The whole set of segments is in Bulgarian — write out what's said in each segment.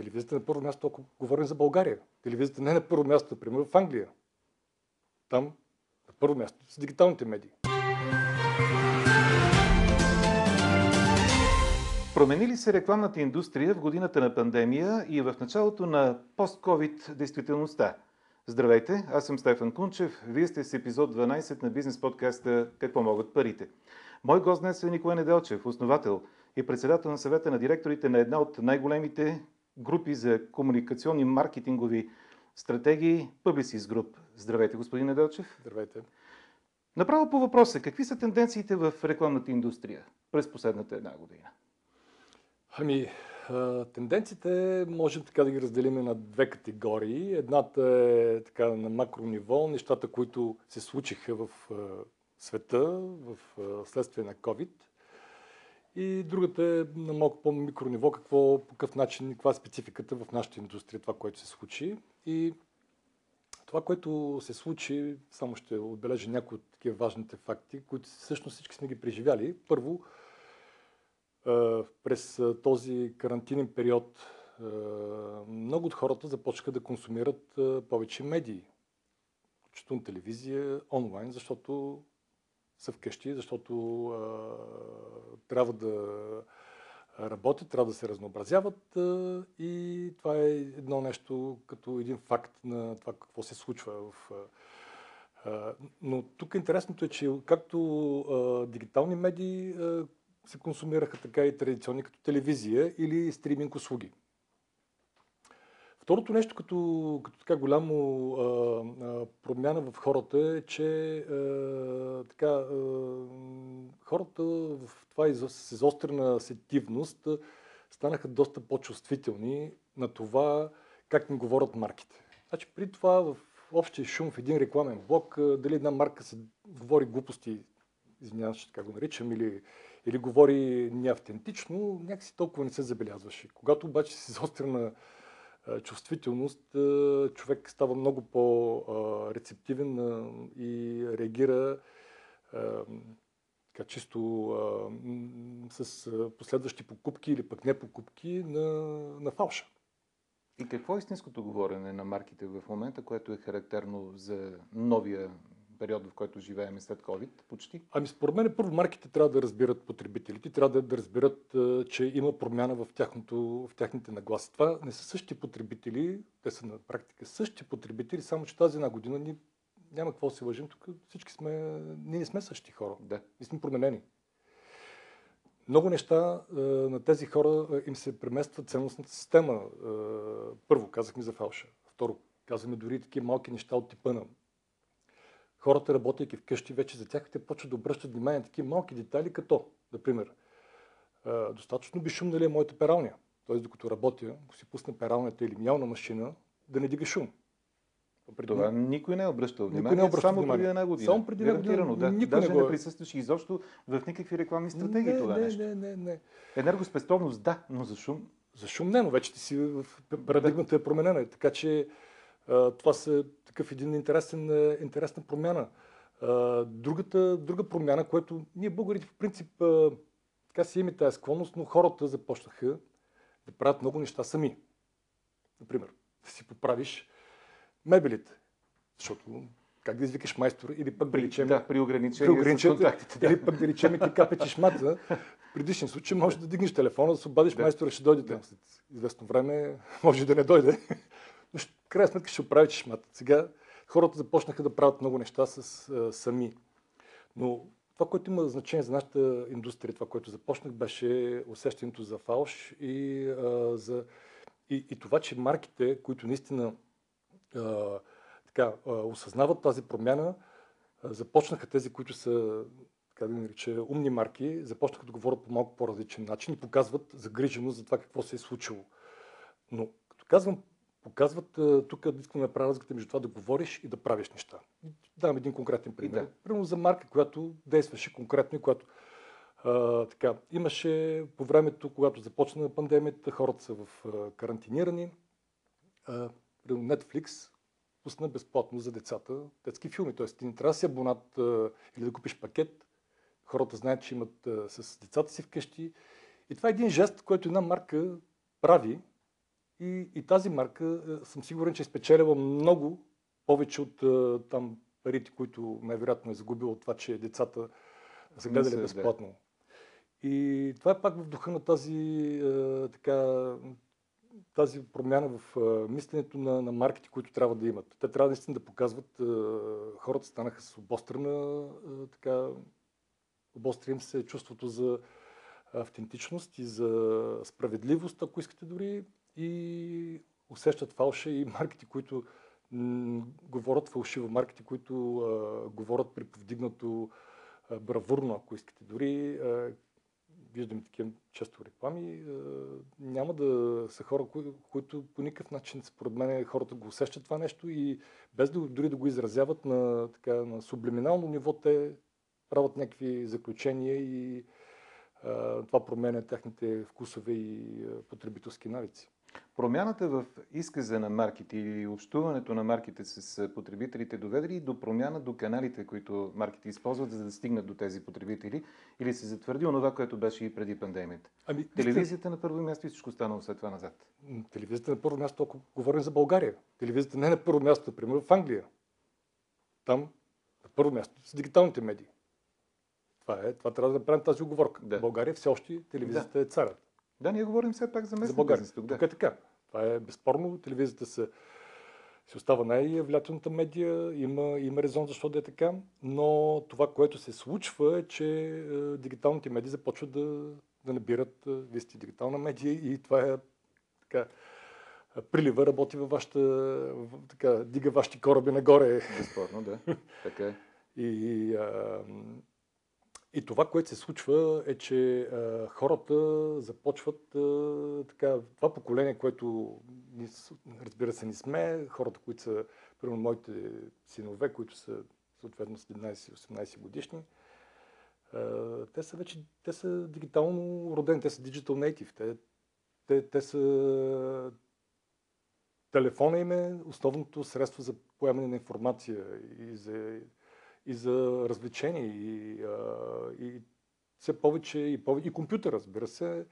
Телевизията на първо място, ако говорим за България. Телевизията не е на първо място, например, в Англия. Там на първо място са дигиталните медии. Промени ли се рекламната индустрия в годината на пандемия и в началото на пост-ковид действителността? Здравейте, аз съм Стефан Кунчев. Вие сте с епизод 12 на бизнес подкаста Какво могат парите. Мой гост днес е Николай Неделчев, основател и председател на съвета на директорите на една от най-големите групи за комуникационни маркетингови стратегии Publicis Group. Здравейте, господин Неделчев. Здравейте. Направо по въпроса, какви са тенденциите в рекламната индустрия през последната една година? Ами, тенденциите можем така да ги разделим на две категории. Едната е така на макро ниво, нещата, които се случиха в света в следствие на COVID. И другата е на малко по-микро ниво, какво, по какъв начин, каква е спецификата в нашата индустрия, това, което се случи. И това, което се случи, само ще отбележа някои от такива важните факти, които всъщност всички сме ги преживяли. Първо, през този карантинен период много от хората започнаха да консумират повече медии, включително телевизия, онлайн, защото са вкъщи, защото а, трябва да работят, трябва да се разнообразяват а, и това е едно нещо като един факт на това какво се случва в. А, но тук интересното е, че както дигитални медии се консумираха, така и традиционни като телевизия или стриминг услуги. Второто нещо, като, като така голямо а, а, промяна в хората е, че а, така, а, хората в това изострена сетивност станаха доста по-чувствителни на това как им говорят марките. Значи при това в общия шум в един рекламен блок, дали една марка се говори глупости, извинявам се, така го наричам, или, или говори неавтентично, някакси толкова не се забелязваше. Когато обаче се изострена чувствителност, човек става много по-рецептивен и реагира така чисто с последващи покупки или пък не покупки на, на фалша. И какво е истинското говорене на марките в момента, което е характерно за новия период, в който живеем след COVID, почти? Ами според мен първо марките трябва да разбират потребителите, трябва да, да разберат, че има промяна в, тяхното, в тяхните нагласи. Това не са същи потребители, те са на практика същи потребители, само че тази една година ни няма какво да се лъжим, тук всички сме, ние не сме същи хора. Да. И сме променени. Много неща на тези хора им се премества ценностната система. първо, казахме за фалша. Второ, казваме дори такива малки неща от типа на хората, работейки вкъщи, вече за тях те почват да обръщат внимание на такива малки детайли, като, например, достатъчно шум ли е моята пералня. Тоест, докато работя, ако си пусна пералнята или мялна машина, да не дига шум. Преди... Това никой не е обръщал внимание. Никой не е обръщал само внимание. преди една година. Само преди една година. Да. Никой Даже не, го... не присъстваше изобщо в никакви рекламни стратегии не, това не, нещо. Не, не, не. Енергоспестовност, да, но за шум. За шум не, но вече ти си в парадигмата е променена. Така че това са такъв един интересен, е, интересна промяна. Другата, друга промяна, което ние българите в принцип така си имаме тази склонност, но хората започнаха да правят много неща сами. Например, да си поправиш мебелите. Защото как да извикаш майстор или пък да речем... Да, при ограничение при ограничение, с контактите. Да. Или пък да речем ти капечеш мата. В предишния случай можеш да дигнеш телефона, да се обадиш, да. майстора ще дойде да. след известно време, може да не дойде. Но в крайна сметка ще оправиш шмата. Сега хората започнаха да правят много неща с а, сами. Но това, което има значение за нашата индустрия, това, което започнах, беше усещането за фалш и, а, за, и, и това, че марките, които наистина а, така, а, осъзнават тази промяна, а, започнаха тези, които са така да нарича, умни марки, започнаха да говорят по малко по-различен начин и показват загриженост за това какво се е случило. Но като казвам показват, тук искам да направя разликата между това да говориш и да правиш неща. Давам един конкретен пример. Да. Примерно за марка, която действаше конкретно и която а, така, имаше по времето, когато започна пандемията, хората са в а, карантинирани. А, Netflix пусна безплатно за децата детски филми. Тоест ти не трябва да си абонат а, или да купиш пакет. Хората знаят, че имат а, с децата си вкъщи. И това е един жест, който една марка прави, И, и тази марка е, съм сигурен, че е спечелила много повече от е, там парите, които най-вероятно е загубил от това, че децата са гледали са, безплатно. И това е пак в духа на тази, е, така, тази промяна в е, мисленето на, на марките, които трябва да имат. Те трябва наистина да показват, е, хората станаха с обострена, е, така, обостря им се чувството за автентичност и за справедливост, ако искате дори, и усещат фалша и марките, които м- говорят фалшиво, марките, които а, говорят при повдигнато бравурно, ако искате дори. А, виждаме такива често реклами. Няма да са хора, кои, които по никакъв начин, според мен, хората го усещат това нещо и без да, дори да го изразяват на, така, на сублиминално ниво, те правят някакви заключения и това променя техните вкусове и потребителски навици. Промяната в изказа на марките или общуването на марките с потребителите доведе ли до промяна до каналите, които марките използват, за да стигнат до тези потребители? Или се затвърди онова, което беше и преди пандемията? Ами, Телевизията на първо място и всичко останало след това назад. Телевизията на първо място, ако говорим за България. Телевизията не е на първо място, например, в Англия. Там на първо място са дигиталните медии. Това, е, това трябва да направим тази оговорка. Да. В България все още телевизията да. е царят. Да, ние говорим все пак за местен за България. бизнес тук. Да. Тук е така. Това е безспорно. Телевизията се, си остава най-влиятелната медия. Има, има резон защо да е така. Но това, което се случва е, че е, дигиталните медии започват да, да набират. Е, вие сте дигитална медия и това е така. Прилива работи във вашата, така, дига вашите кораби нагоре. Безспорно, да. Така е. И, а, и това, което се случва е, че а, хората започват а, така, това поколение, което ни, разбира се, ни сме, хората, които са, примерно моите синове, които са съответно 17-18 годишни, а, те са вече, те са дигитално родени, те са digital native, те, те, те са телефона им е основното средство за поемане на информация и за, и за развлечение. И, а, и все повече и повече. И компютър, разбира се.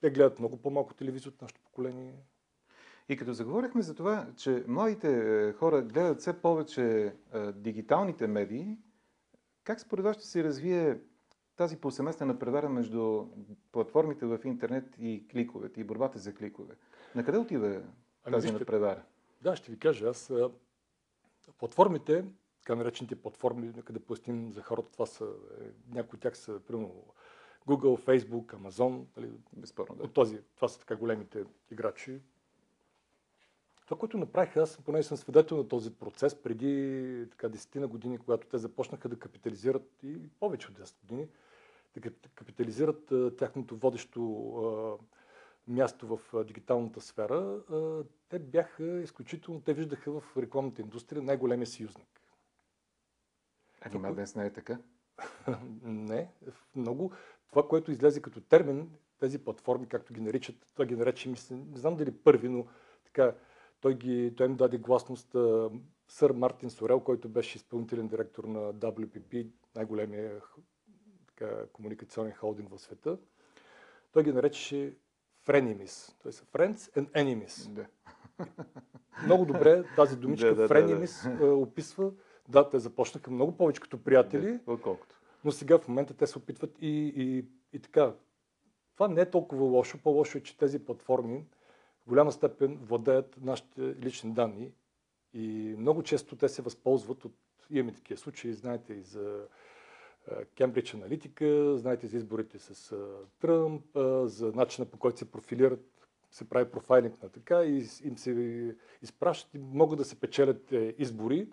Те гледат много по-малко телевизия от нашето поколение. И като заговорихме за това, че младите е, хора гледат все повече е, дигиталните медии, как според вас ще се развие тази повсеместна превара между платформите в интернет и кликовете, и борбата за кликове? На къде отива Ами, тази вижте, надпревара? Да, ще ви кажа. Аз а, платформите, така наречените платформи, да поясним за хората, това са, е, някои от тях са, примерно, Google, Facebook, Amazon, нали, Безспорно, да. от този, това са така големите играчи. Това, което направих, аз поне съм свидетел на този процес преди така, 10 на години, когато те започнаха да капитализират и повече от 10 години, да кап- капитализират а, тяхното водещо а, място в а, дигиталната сфера, те бяха изключително, те виждаха в рекламната индустрия най-големия съюзник. А нима днес не е така? Не, много. Това, което излезе като термин, тези платформи, както ги наричат, това ги нарече, мисля, не знам дали първи, но така, той, ги, той им даде гласност а, сър Мартин Сорел, който беше изпълнителен директор на WPP, най-големия така, комуникационен холдинг в света. Той ги наречеше frenemies, т.е. friends and enemies. Да. Много добре тази думичка Да, да, да, frenemies а, описва. Да, те започнаха много повече като приятели. Отколкото. Но сега в момента те се опитват и, и, и така. Това не е толкова лошо. По-лошо е, че тези платформи в голяма степен владеят нашите лични данни и много често те се възползват от... Имаме такива случаи, знаете и за Кембридж аналитика, знаете за изборите с Тръмп, за начина по който се профилират, се прави профайлинг на така и им се изпращат и могат да се печелят е, избори.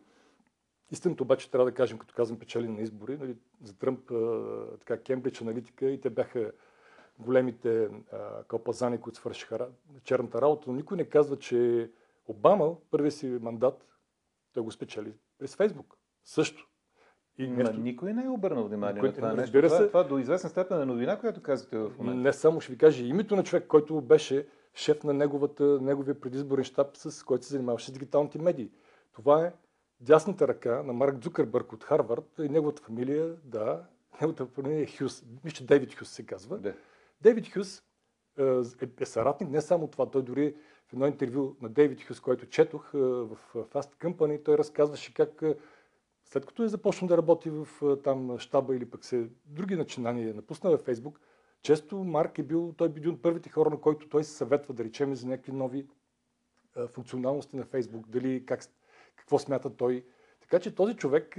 Истината обаче трябва да кажем, като казвам печели на избори, нали, за Тръмп, а, така, Кембридж аналитика и те бяха големите а, кълпазани, които свършиха черната работа, но никой не казва, че Обама, първия си мандат, той го спечели през Фейсбук. Също. И нещо... Никой не е обърнал внимание Никой- на това нещо. разбира Това, се. това до известна степен е новина, която казвате в момента. Не само ще ви кажа името на човек, който беше шеф на неговата, неговия предизборен щаб, с който се занимаваше с дигиталните медии. Това е дясната ръка на Марк Дзукърбърг от Харвард и неговата фамилия, да, неговата фамилия е Хюс. Вижте, Дейвид Хюс се казва. Да. Дейвид Хюс е, е съратник, не само това, той дори в едно интервю на Дейвид Хюс, който четох в Fast Company, той разказваше как след като е започнал да работи в там щаба или пък се други начинания, напусна във Фейсбук, често Марк е бил, той е бил от първите хора, на който той се съветва да речеме за някакви нови функционалности на Фейсбук, дали как, какво смята той. Така че този човек,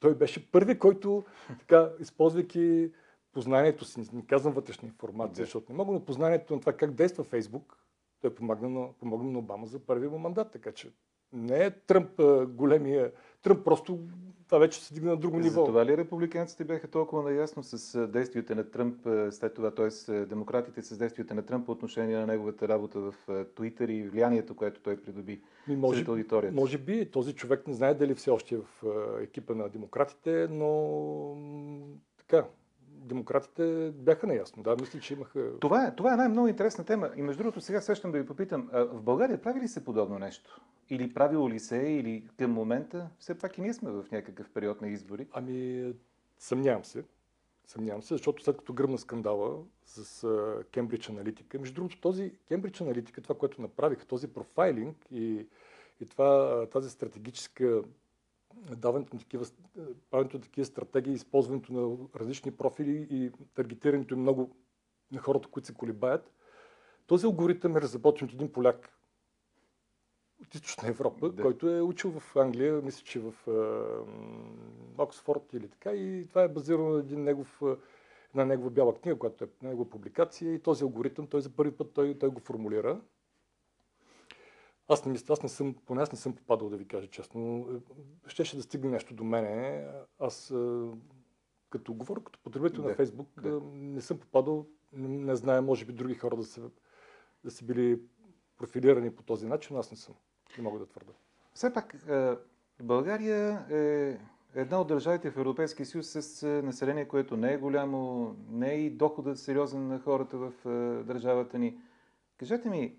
той беше първи, който, така, използвайки познанието си, не казвам вътрешна информация, да. защото не мога, но познанието на това как действа Фейсбук, той помогна на, помогна на Обама за първия му мандат. Така че не е Тръмп големия. Тръмп просто това вече се дигна на друго ниво. За това ли републиканците бяха толкова наясно с действията на Тръмп след това, т.е. демократите с действията на Тръмп по отношение на неговата работа в Твитър и влиянието, което той придоби Ми, може, сред аудиторията? Може би този човек не знае дали все още е в екипа на демократите, но така, демократите бяха наясно. Да, мисля, че имаха... Това е, това е най-много интересна тема. И между другото, сега сещам да ви попитам, в България прави ли се подобно нещо? Или правило ли се, или към момента, все пак и ние сме в някакъв период на избори? Ами, съмнявам се. Съмнявам се, защото след като гръмна скандала с Кембридж аналитика, между другото този Кембридж аналитика, това, което направиха, този профайлинг и, и това, тази стратегическа даването на такива, правенето на такива стратегии, използването на различни профили и таргетирането много на хората, които се колебаят. Този алгоритъм е разработен от един поляк от източна Европа, да. който е учил в Англия, мисля, че в Оксфорд или така. И това е базирано на един негов, една негова бяла книга, която е негова публикация. И този алгоритъм, той за първи път той, той го формулира. Аз не мисля, аз не съм, поне аз не съм попадал да ви кажа честно. Щеше да стигне нещо до мене. Аз като говоря като потребител да, на Фейсбук, да. не съм попадал, не, не знае, може би други хора да са, да са били профилирани по този начин, аз не съм. Не мога да твърда. Все пак, България е една от държавите в Европейския съюз с население, което не е голямо, не е и доходът сериозен на хората в държавата ни. Кажете ми,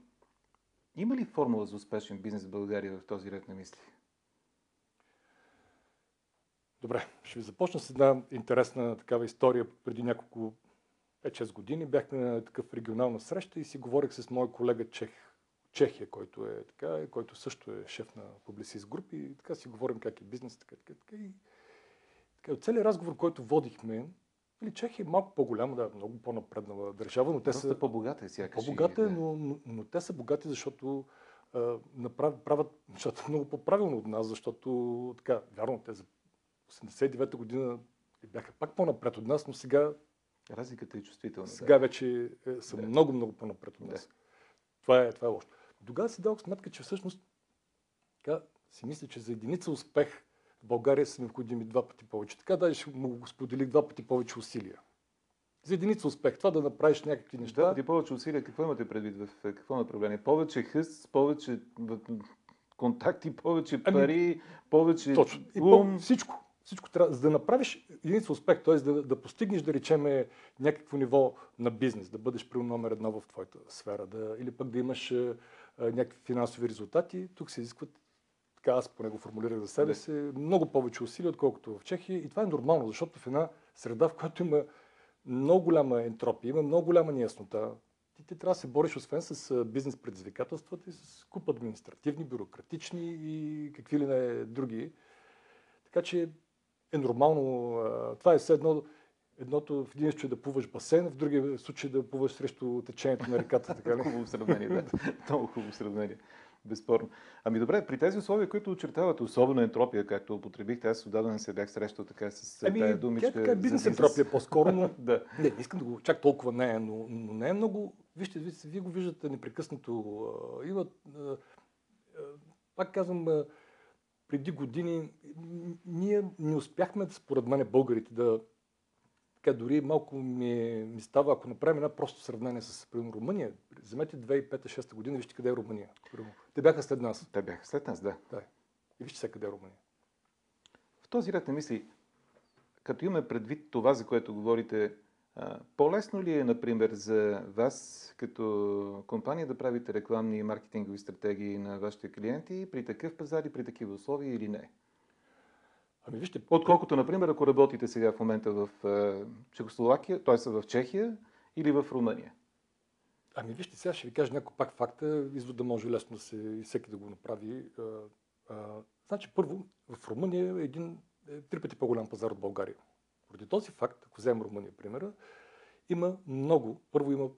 има ли формула за успешен бизнес в България в този ред на мисли? Добре, ще ви започна с една интересна такава история. Преди няколко 5-6 години бях на такъв регионална среща и си говорих с мой колега Чех, Чехия, който е така, който също е шеф на Publicis Group и така си говорим как е бизнес, така, така, така. И, така, целият разговор, който водихме, или Чехия е малко по-голяма, да, много по-напреднала държава, но те Просто са... по-богата е сякаш. По-богата е, но, но, но, те са богати, защото а, направят, правят нещата много по-правилно от нас, защото така, вярно, те за 89-та година бяха пак по-напред от нас, но сега... Разликата е чувствителна. Сега да. вече е, са да. много, много по-напред от нас. Да. Това е, това е лошо. Тогава си дадох сметка, че всъщност така, си мисля, че за единица успех в България са необходими два пъти повече. Така даже му го споделих два пъти повече усилия. За единица успех, това да направиш някакви неща. Два пъти повече усилия, какво имате предвид в какво направление? Повече хъст, повече контакти, повече ами, пари, ами, повече точно. И ум. По, всичко. Всичко трябва, за да направиш единица успех, т.е. Да, да постигнеш, да речеме, някакво ниво на бизнес, да бъдеш при номер едно в твоята сфера, да, или пък да имаш някакви финансови резултати, тук се изискват, така аз поне го формулирах за себе си, много повече усилия, отколкото в Чехия. И това е нормално, защото в една среда, в която има много голяма ентропия, има много голяма неяснота, ти, ти трябва да се бориш освен с бизнес предизвикателствата и с куп административни, бюрократични и какви ли не други. Така че е нормално. Това е все едно Едното в един случай да плуваш басейн, в другия случай да плуваш срещу течението на реката. Така ли? хубаво сравнение, да. Много хубаво сравнение. Безспорно. Ами добре, при тези условия, които очертават, особено ентропия, както употребихте, аз отдавна се бях срещал така с ами, тая думичка. Тя така е бизнес ентропия по-скоро, но да. не, не искам да го чак толкова не е, но, но не е много. Вижте, вие, вие го виждате непрекъснато. Има, пак казвам, преди години ние не успяхме, според мен, българите да така дори малко ми, ми става, ако направим една просто сравнение с примерно, Румъния. Вземете 2005-2006 година, вижте къде е Румъния. Те бяха след нас. Те бяха след нас, да. да. И вижте сега къде е Румъния. В този ред на мисли, като имаме предвид това, за което говорите, по-лесно ли е, например, за вас като компания да правите рекламни и маркетингови стратегии на вашите клиенти при такъв пазар и при такива условия или не? Ами вижте, Отколкото, например, ако работите сега в момента в е, Чехословакия, т.е. в Чехия или в Румъния. Ами вижте, сега ще ви кажа някой пак факта, извода може лесно да се, всеки да го направи. А, а, значи първо, в Румъния е един е, три пъти по-голям пазар от България. Поради този факт, ако вземем Румъния, примера, има много, първо има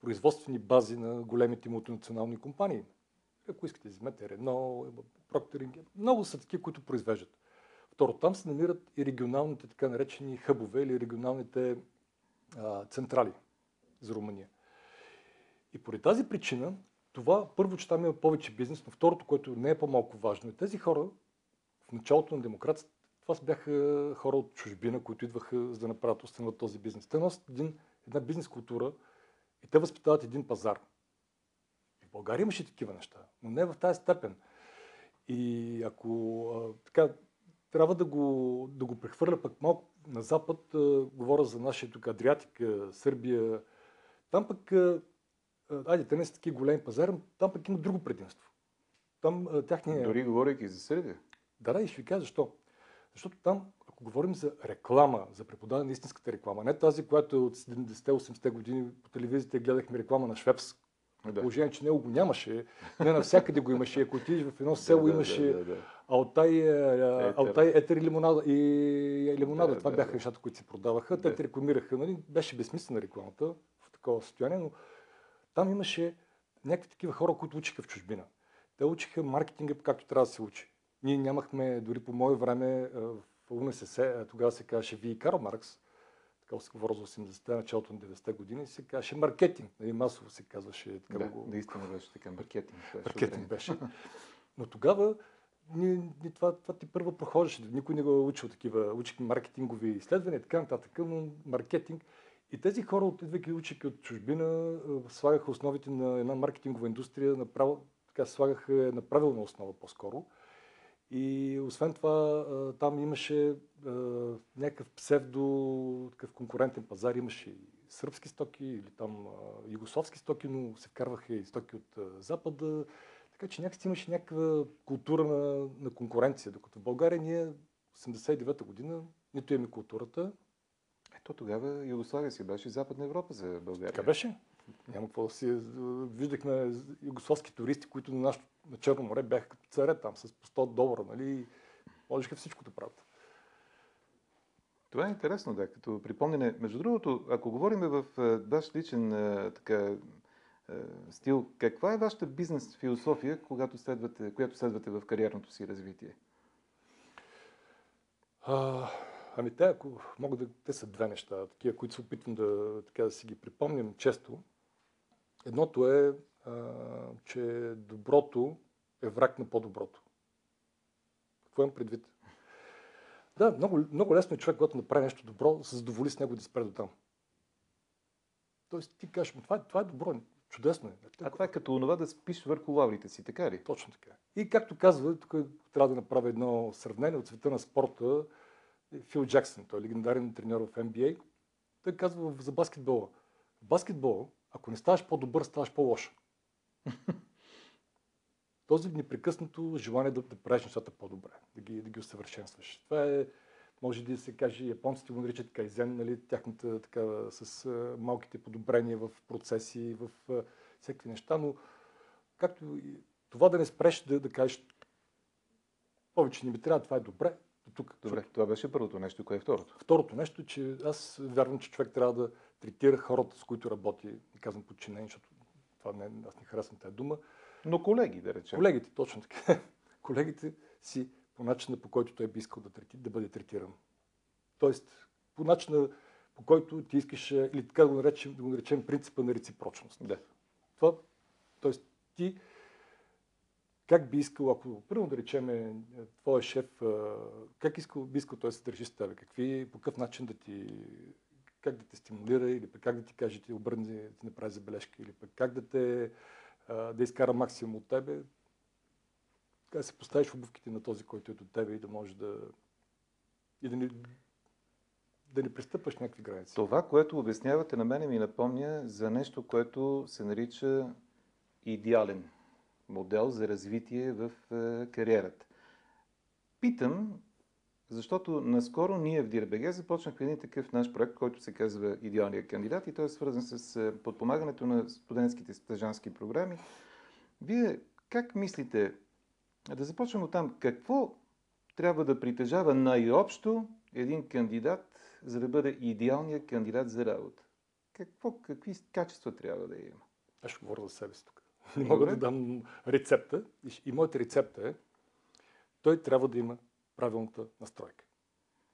производствени бази на големите мултинационални компании. Ако искате, вземете Рено, Procter много са такива, които произвеждат. Второ, там се намират и регионалните така наречени хъбове или регионалните а, централи за Румъния. И поради тази причина, това първо, че там има повече бизнес, но второто, което не е по-малко важно, е тези хора в началото на демокрацията, това бяха хора от чужбина, които идваха за да направят установят този бизнес. Те носят един, една бизнес култура и те възпитават един пазар. И в България имаше такива неща, но не в тази степен. И ако а, така, трябва да го, да го прехвърля пък малко на запад, а, говоря за нашия тук Адриатика, Сърбия, там пък, а, айде, те не са такива големи пазари, но там пък има друго предимство. Там а, тяхния... Дори говорейки за Сърбия. Да, да, и ще ви кажа защо. Защото там, ако говорим за реклама, за преподаване на истинската реклама, не тази, която е от 70-80-те години по телевизията гледахме реклама на Швепс, да. положение, че него го нямаше, не навсякъде го имаше. Ако отидеш в едно село, да, имаше да, да, да. Алтай, етер. Алтай етер и лимонада. И лимонада. Да, Това да, бяха да. нещата, които се продаваха. Да. Те те рекламираха. Нали? Беше безсмислена рекламата в такова състояние, но там имаше някакви такива хора, които учиха в чужбина. Те учиха маркетинга както трябва да се учи. Ние нямахме, дори по мое време, в УНСС, тогава се казваше Ви Карл Маркс, така се говори за 80-те, началото на 90-те години, се казваше маркетинг. Нали, масово се казваше така Да, много. наистина беше така. Маркетинг. беше Маркетинг беше. Но тогава ние, ние, това, това ти първо прохождаше. Никой не го е учил такива. Учихме маркетингови изследвания, така нататък, но маркетинг. И тези хора, идвайки учики от чужбина, слагаха основите на една маркетингова индустрия, направо, така слагаха на правилна основа по-скоро. И освен това, там имаше някакъв псевдо такъв конкурентен пазар, имаше и сръбски стоки или там югославски стоки, но се вкарваха и стоки от Запада. Така че някакси имаше някаква култура на, на конкуренция, докато в България ние 89-та година нито имаме културата. Ето тогава Югославия си беше Западна Европа за България. Така беше. Няма какво да си... Виждахме югославски туристи, които на, нашото, на Черно море бяха като царе там с по 100 долара, нали? Можеха всичко да правят. Това е интересно, да, като припомняне. Между другото, ако говорим в е, ваш личен е, така, е, стил, каква е вашата бизнес философия, когато следвате, която следвате в кариерното си развитие? А, ами те, ако мога да... Те са две неща, такива, които се опитвам да, така, да си ги припомням често. Едното е, че доброто е враг на по-доброто. Какво имам предвид? Да, много, много лесно е човек, когато направи нещо добро, се задоволи с него да спре до там. Тоест ти кажеш, «Ма това, е- това е добро, чудесно е. А това е като онова да спиш върху лаврите си, така ли? Точно така. И както казва, тук трябва да направя едно сравнение от света на спорта. Фил Джаксън, той е легендарен треньор в NBA. Той казва за баскетбола. В баскетбола, ако не ставаш по-добър, ставаш по-лош. Този непрекъснато желание да, да правиш нещата по-добре, да ги, да ги усъвършенстваш. Това е, може да се каже, японците го наричат кайзен, нали, тяхната така, с а, малките подобрения в процеси, в а, всякакви неща, но както и това да не спреш да, да кажеш повече не ми трябва, това е добре. До тук. Добре, това беше първото нещо. Кое е второто? Второто нещо е, че аз вярвам, че човек трябва да третира хората, с които работи, не казвам подчинени, защото това не, аз не харесвам тази дума. Но колеги, да речем. Колегите, точно така. Колегите си по начина, по който той би искал да, трети, да бъде третиран. Тоест, по начина, по който ти искаш, е, или така да го наречем, да го наречем принципа на реципрочност. Да. Това, тоест, ти как би искал, ако, първо да речем, е, твоя шеф, а, как искал, би искал той да се държи с теб? Какви, по какъв начин да ти, как да те стимулира, или пък как да ти каже, ти обърне, да ти направи забележка, или пък как да те, да изкара максимум от тебе, така се поставиш в обувките на този, който е до тебе и да можеш да, и да не, да не пристъпваш някакви граници. Това, което обяснявате на мене, ми напомня за нещо, което се нарича идеален модел за развитие в е, кариерата. Питам, Защото наскоро ние в DIRBG започнахме един такъв наш проект, който се казва Идеалния кандидат и той е свързан с е, подпомагането на студентските стъжански програми. Вие как мислите, да започнем от там, какво трябва да притежава най-общо един кандидат, за да бъде идеалният кандидат за работа? Какво, какви качества трябва да има? Аз ще говоря за себе си тук. Не мога да дам рецепта. И моята рецепта е, той трябва да има правилната настройка.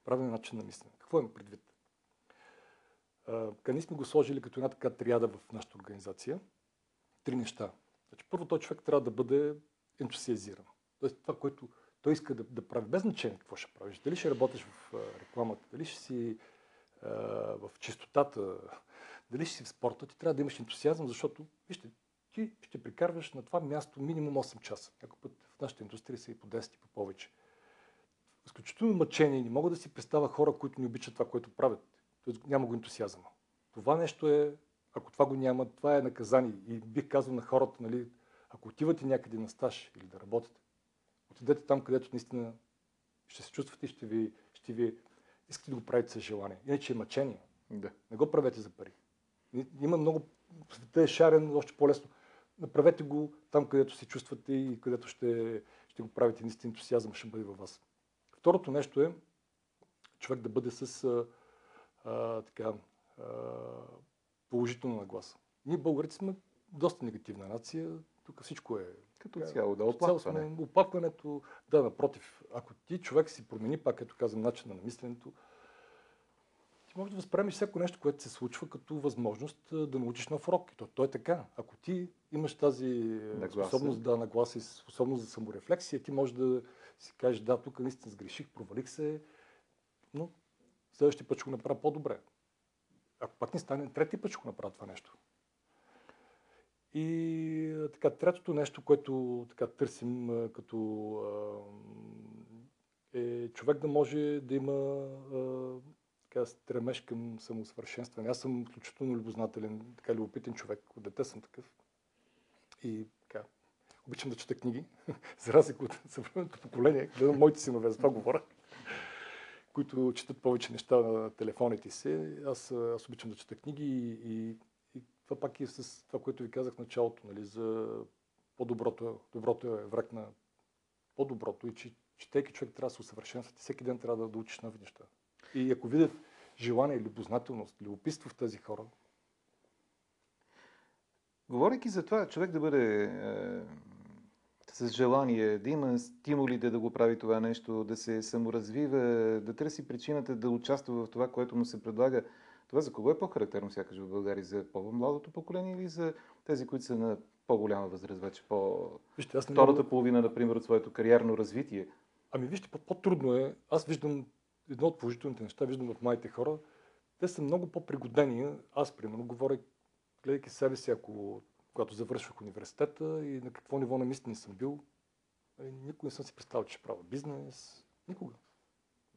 Правилен начин на мислене. Какво има предвид? Къде сме го сложили като една така триада в нашата организация? Три неща. Значи, първо, той човек трябва да бъде ентусиазиран. Тоест това, което той иска да, да прави, без значение какво ще правиш. Дали ще работиш в рекламата, дали ще си а, в чистотата, дали ще си в спорта, ти трябва да имаш ентусиазъм, защото, вижте, ти ще прикарваш на това място минимум 8 часа. Някой път в нашата индустрия са и по 10 и по повече. Изключително мъчение. Не мога да си представя хора, които не обичат това, което правят. Тоест няма го ентусиазъм. Това нещо е, ако това го няма, това е наказание. И бих казал на хората, нали, ако отивате някъде на стаж или да работите, отидете там, където наистина ще се чувствате и ще ви, ще ви искате да го правите с желание. Иначе е мъчение. Да. Не го правете за пари. Има много, света е шарен, още по-лесно. Направете го там, където се чувствате и където ще, ще го правите. Наистина ентусиазъм ще бъде във вас. Второто нещо е човек да бъде с а, а, така, а, положителна нагласа. Ние българите сме доста негативна нация. Тук всичко е като цяло, да, оплакване. Оплакването, да, напротив. Ако ти човек си промени, пак като казвам, начина на мисленето, ти можеш да възприемеш всяко нещо, което се случва като възможност да научиш нов урок. И то, то е така. Ако ти имаш тази нагласа. способност да нагласа и способност за саморефлексия, ти можеш да си кажеш, да, тук наистина сгреших, провалих се, но следващия път ще го направя по-добре. Ако пак не стане, трети път ще го направя това нещо. И така, третото нещо, което така търсим като е човек да може да има така, стремеж към самосъвършенстване. Аз съм изключително любознателен, така любопитен човек. От дете съм такъв. И обичам да чета книги, за разлика от съвременното поколение, гледам моите синове, за това говоря, които четат повече неща на телефоните си. Аз, аз обичам да чета книги и, и, и това пак е с това, което ви казах в началото, нали, за по-доброто. Доброто е враг на по-доброто и че четейки човек трябва да се усъвършенства. Всеки ден трябва да, учиш нови неща. И ако видят желание, любознателност, любопитство в тези хора. Говорейки за това, човек да бъде е, с желание, да има стимулите да го прави това нещо, да се саморазвива, да търси причината да участва в това, което му се предлага, това за кого е по-характерно, сякаш в България? За по-младото поколение или за тези, които са на по-голяма възраст, вече по... Вижте, аз не Втората мога... половина, например, от своето кариерно развитие? Ами вижте, по-трудно е. Аз виждам едно от положителните неща, виждам в моите хора, те са много по-пригодени. Аз, примерно, говоря, гледайки себе си, ако, когато завършвах университета и на какво ниво на мислене съм бил, е, никога не съм си представил, че ще правя бизнес. Никога.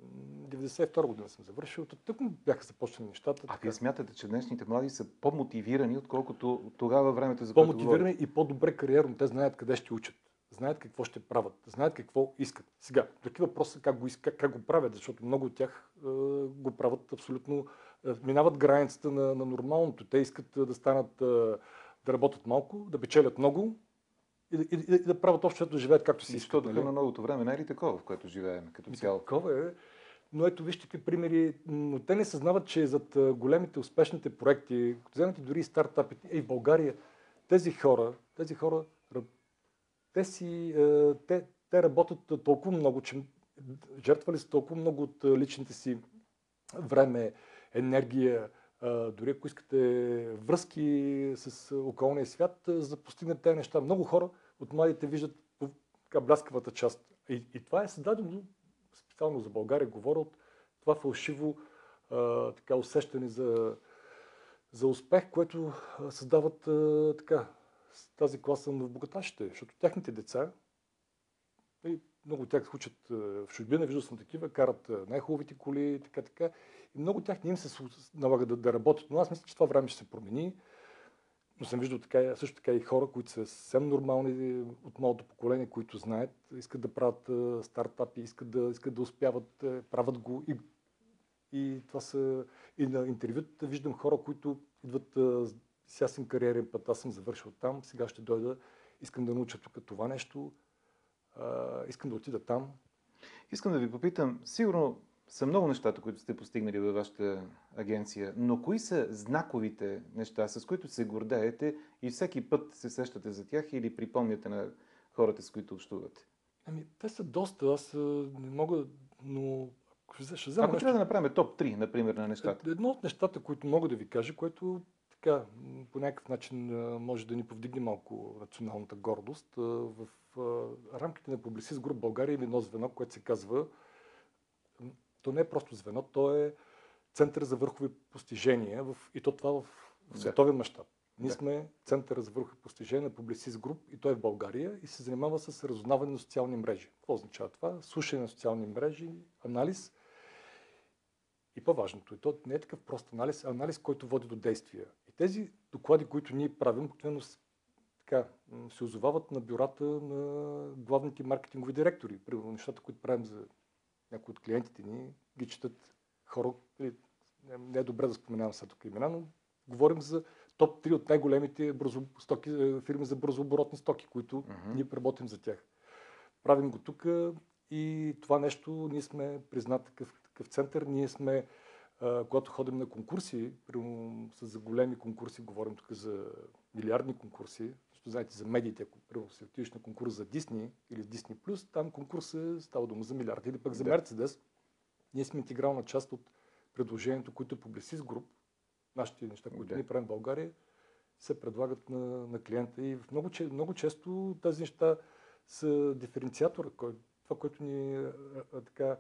92 година съм завършил, тук бяха започнали нещата. А вие смятате, че днешните млади са по-мотивирани, отколкото тогава времето за По-мотивирани и по-добре кариерно. Те знаят къде ще учат знаят какво ще правят, знаят какво искат. Сега, други въпрос са как го, как, как го правят, защото много от тях е, го правят абсолютно, е, минават границата на, на нормалното. Те искат е, да станат, е, да работят малко, да печелят много и, и, и, и да правят общо, да живеят както си искат. Защото нали? на новото време не е ли такова, в което живеем като цяло? Такова е. Но ето вижте какви примери. Но те не съзнават, че зад големите успешните проекти, вземете дори и стартапите, и в България, тези хора, тези хора те, си, те, те работят толкова много, че жертвали са толкова много от личните си време, енергия, дори ако искате връзки с околния свят, за да постигнат тези неща. Много хора от младите виждат така бляскавата част. И, и това е създадено специално за България, говоря от това фалшиво а, така, усещане за, за успех, което създават а, така, тази класа в богаташите, защото тяхните деца, и много от тях учат в чужбина, виждал съм такива, карат най-хубавите коли, така, така. И много тях не им се налага да, да работят, но аз мисля, че това време ще се промени. Но съм виждал така, също така и хора, които са съвсем нормални от моето поколение, които знаят, искат да правят стартапи, искат да, искат да успяват, правят го. И, и това са и на интервютата виждам хора, които идват с ясен кариерен път. Аз съм завършил там, сега ще дойда, искам да науча тук това нещо, искам да отида там. Искам да ви попитам, сигурно са много нещата, които сте постигнали във вашата агенция, но кои са знаковите неща, с които се гордеете и всеки път се сещате за тях или припомняте на хората, с които общувате? Ами, те са доста. Аз не мога, но ще взема Ако нещо... трябва да направим топ 3, например, на нещата. Едно от нещата, които мога да ви кажа, което така, по някакъв начин може да ни повдигне малко националната гордост. В рамките на Publicis Group България има едно звено, което се казва то не е просто звено, то е център за върхови постижения в, и то това в, в световен мащаб. Ние да. сме център за върхови постижения на Publicis Group и той е в България и се занимава с разузнаване на социални мрежи. Какво означава това? Слушане на социални мрежи, анализ. И по-важното, и то не е такъв прост анализ, а анализ, който води до действия. И тези доклади, които ние правим, обикновено така, се озовават на бюрата на главните маркетингови директори. Примерно нещата, които правим за някои от клиентите ни ги четат хора, не е добре да споменавам сега тук имена, но говорим за топ 3 от най-големите бързо, стоки, е, фирми за бързооборотни стоки, които uh-huh. ние работим за тях. Правим го тук и това нещо, ние сме признат такъв, такъв център, ние сме, а, когато ходим на конкурси, прямо с големи конкурси, говорим тук за милиардни конкурси, защото знаете за медиите, ако се отидеш на конкурс за Дисни или Disney+, Plus, там конкурсът става дума за милиарди. Или пък за Мерцедес, ние сме интегрална част от предложението, които Publicis Group, нашите неща, които да. ние правим в България, се предлагат на, на клиента. И много, много често тези неща са диференциатора, кой, това, което ни а, а, така,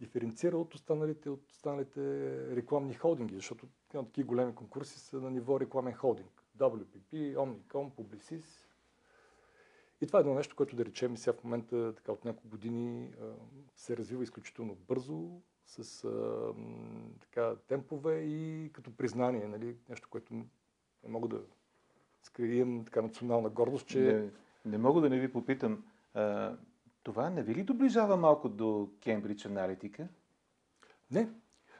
диференцира от останалите, от останалите рекламни холдинги, защото такива големи конкурси са на ниво рекламен холдинг. WPP, Omnicom, Publicis. И това е едно нещо, което да речем сега в момента така, от няколко години се развива изключително бързо, с така, темпове и като признание, нали, нещо, което не мога да скрием така национална гордост, че... Не, не мога да не ви попитам, а, това не ви ли доближава малко до Кембридж аналитика? Не,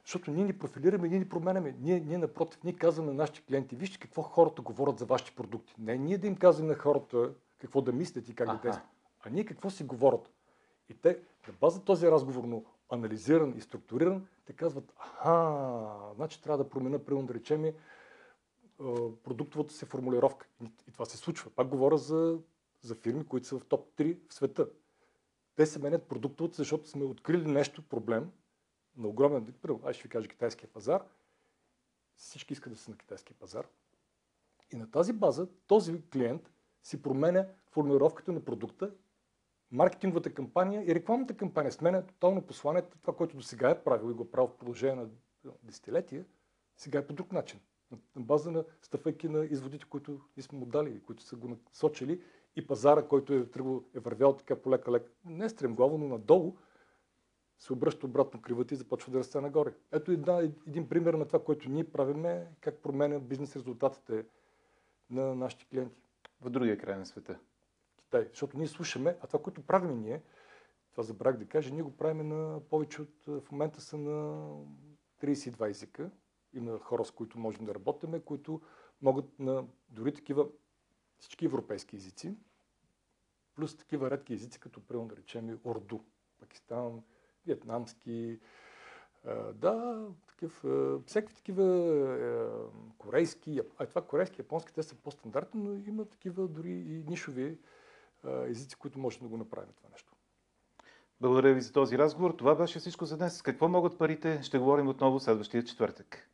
защото ние ни профилираме, ние ни променяме. Ние, ние напротив, ние казваме на нашите клиенти, вижте какво хората говорят за вашите продукти. Не ние да им казваме на хората какво да мислят и как да действат, а ние какво си говорят. И те, на база този разговорно анализиран и структуриран, те казват, аха, значи трябва да променя, примерно да речем, продуктовата си формулировка. И това се случва. Пак говоря за, за фирми, които са в топ 3 в света. Те се менят продуктовата, защото сме открили нещо, проблем, на огромен, първо, аз ще ви кажа китайския пазар, всички искат да са на китайския пазар. И на тази база този клиент си променя формулировката на продукта, маркетинговата кампания и рекламната кампания. Сменя тотално посланието, това, което до сега е правил и го е правил в продължение на десетилетия, сега е по друг начин. На база на стъпвайки на изводите, които ние сме му дали, които са го насочили и пазара, който е, тръгвал, е вървял така полека-лека, не стремглаво, но надолу, се обръща обратно кривата и започва да расте нагоре. Ето една, един пример на това, което ние правиме, как променят бизнес резултатите на нашите клиенти. В другия край на света. Китай. Защото ние слушаме, а това, което правим ние, това забрах да кажа, ние го правим на повече от, в момента са на 32 езика. Има хора, с които можем да работим, които могат на дори такива всички европейски езици, плюс такива редки езици, като примерно да речем Орду, Пакистан, вьетнамски, да, такив, всякакви такива корейски, а това корейски, японски, те са по-стандартни, но има такива дори и нишови езици, които може да го направим това нещо. Благодаря ви за този разговор. Това беше всичко за днес. Какво могат парите? Ще говорим отново следващия четвъртък.